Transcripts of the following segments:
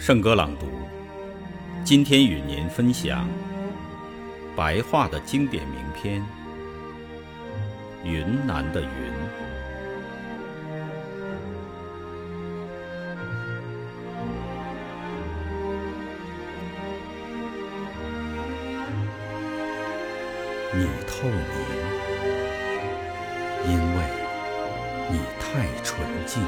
圣歌朗读，今天与您分享白话的经典名篇《云南的云》。你透明，因为你太纯净，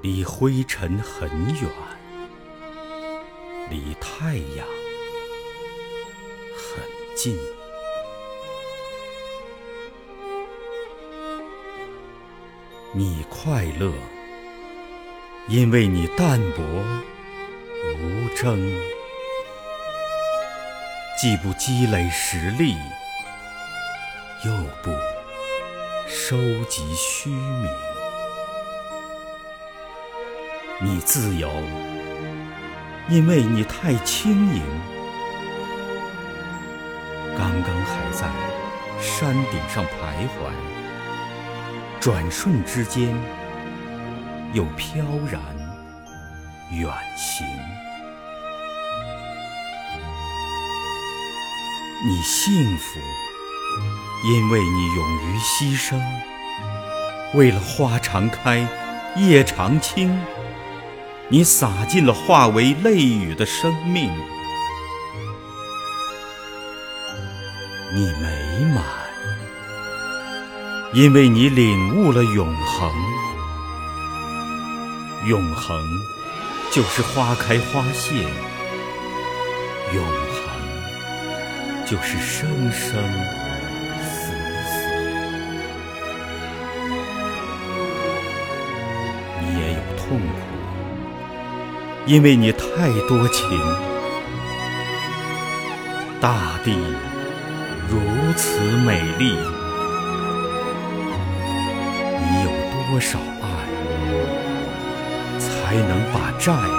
离灰尘很远，离太阳很近。你快乐，因为你淡泊无争。既不积累实力，又不收集虚名。你自由，因为你太轻盈。刚刚还在山顶上徘徊，转瞬之间又飘然远行。你幸福，因为你勇于牺牲，为了花常开，叶常青，你洒尽了化为泪雨的生命。你美满，因为你领悟了永恒。永恒就是花开花谢，永恒。就是生生死死，你也有痛苦，因为你太多情。大地如此美丽，你有多少爱，才能把债？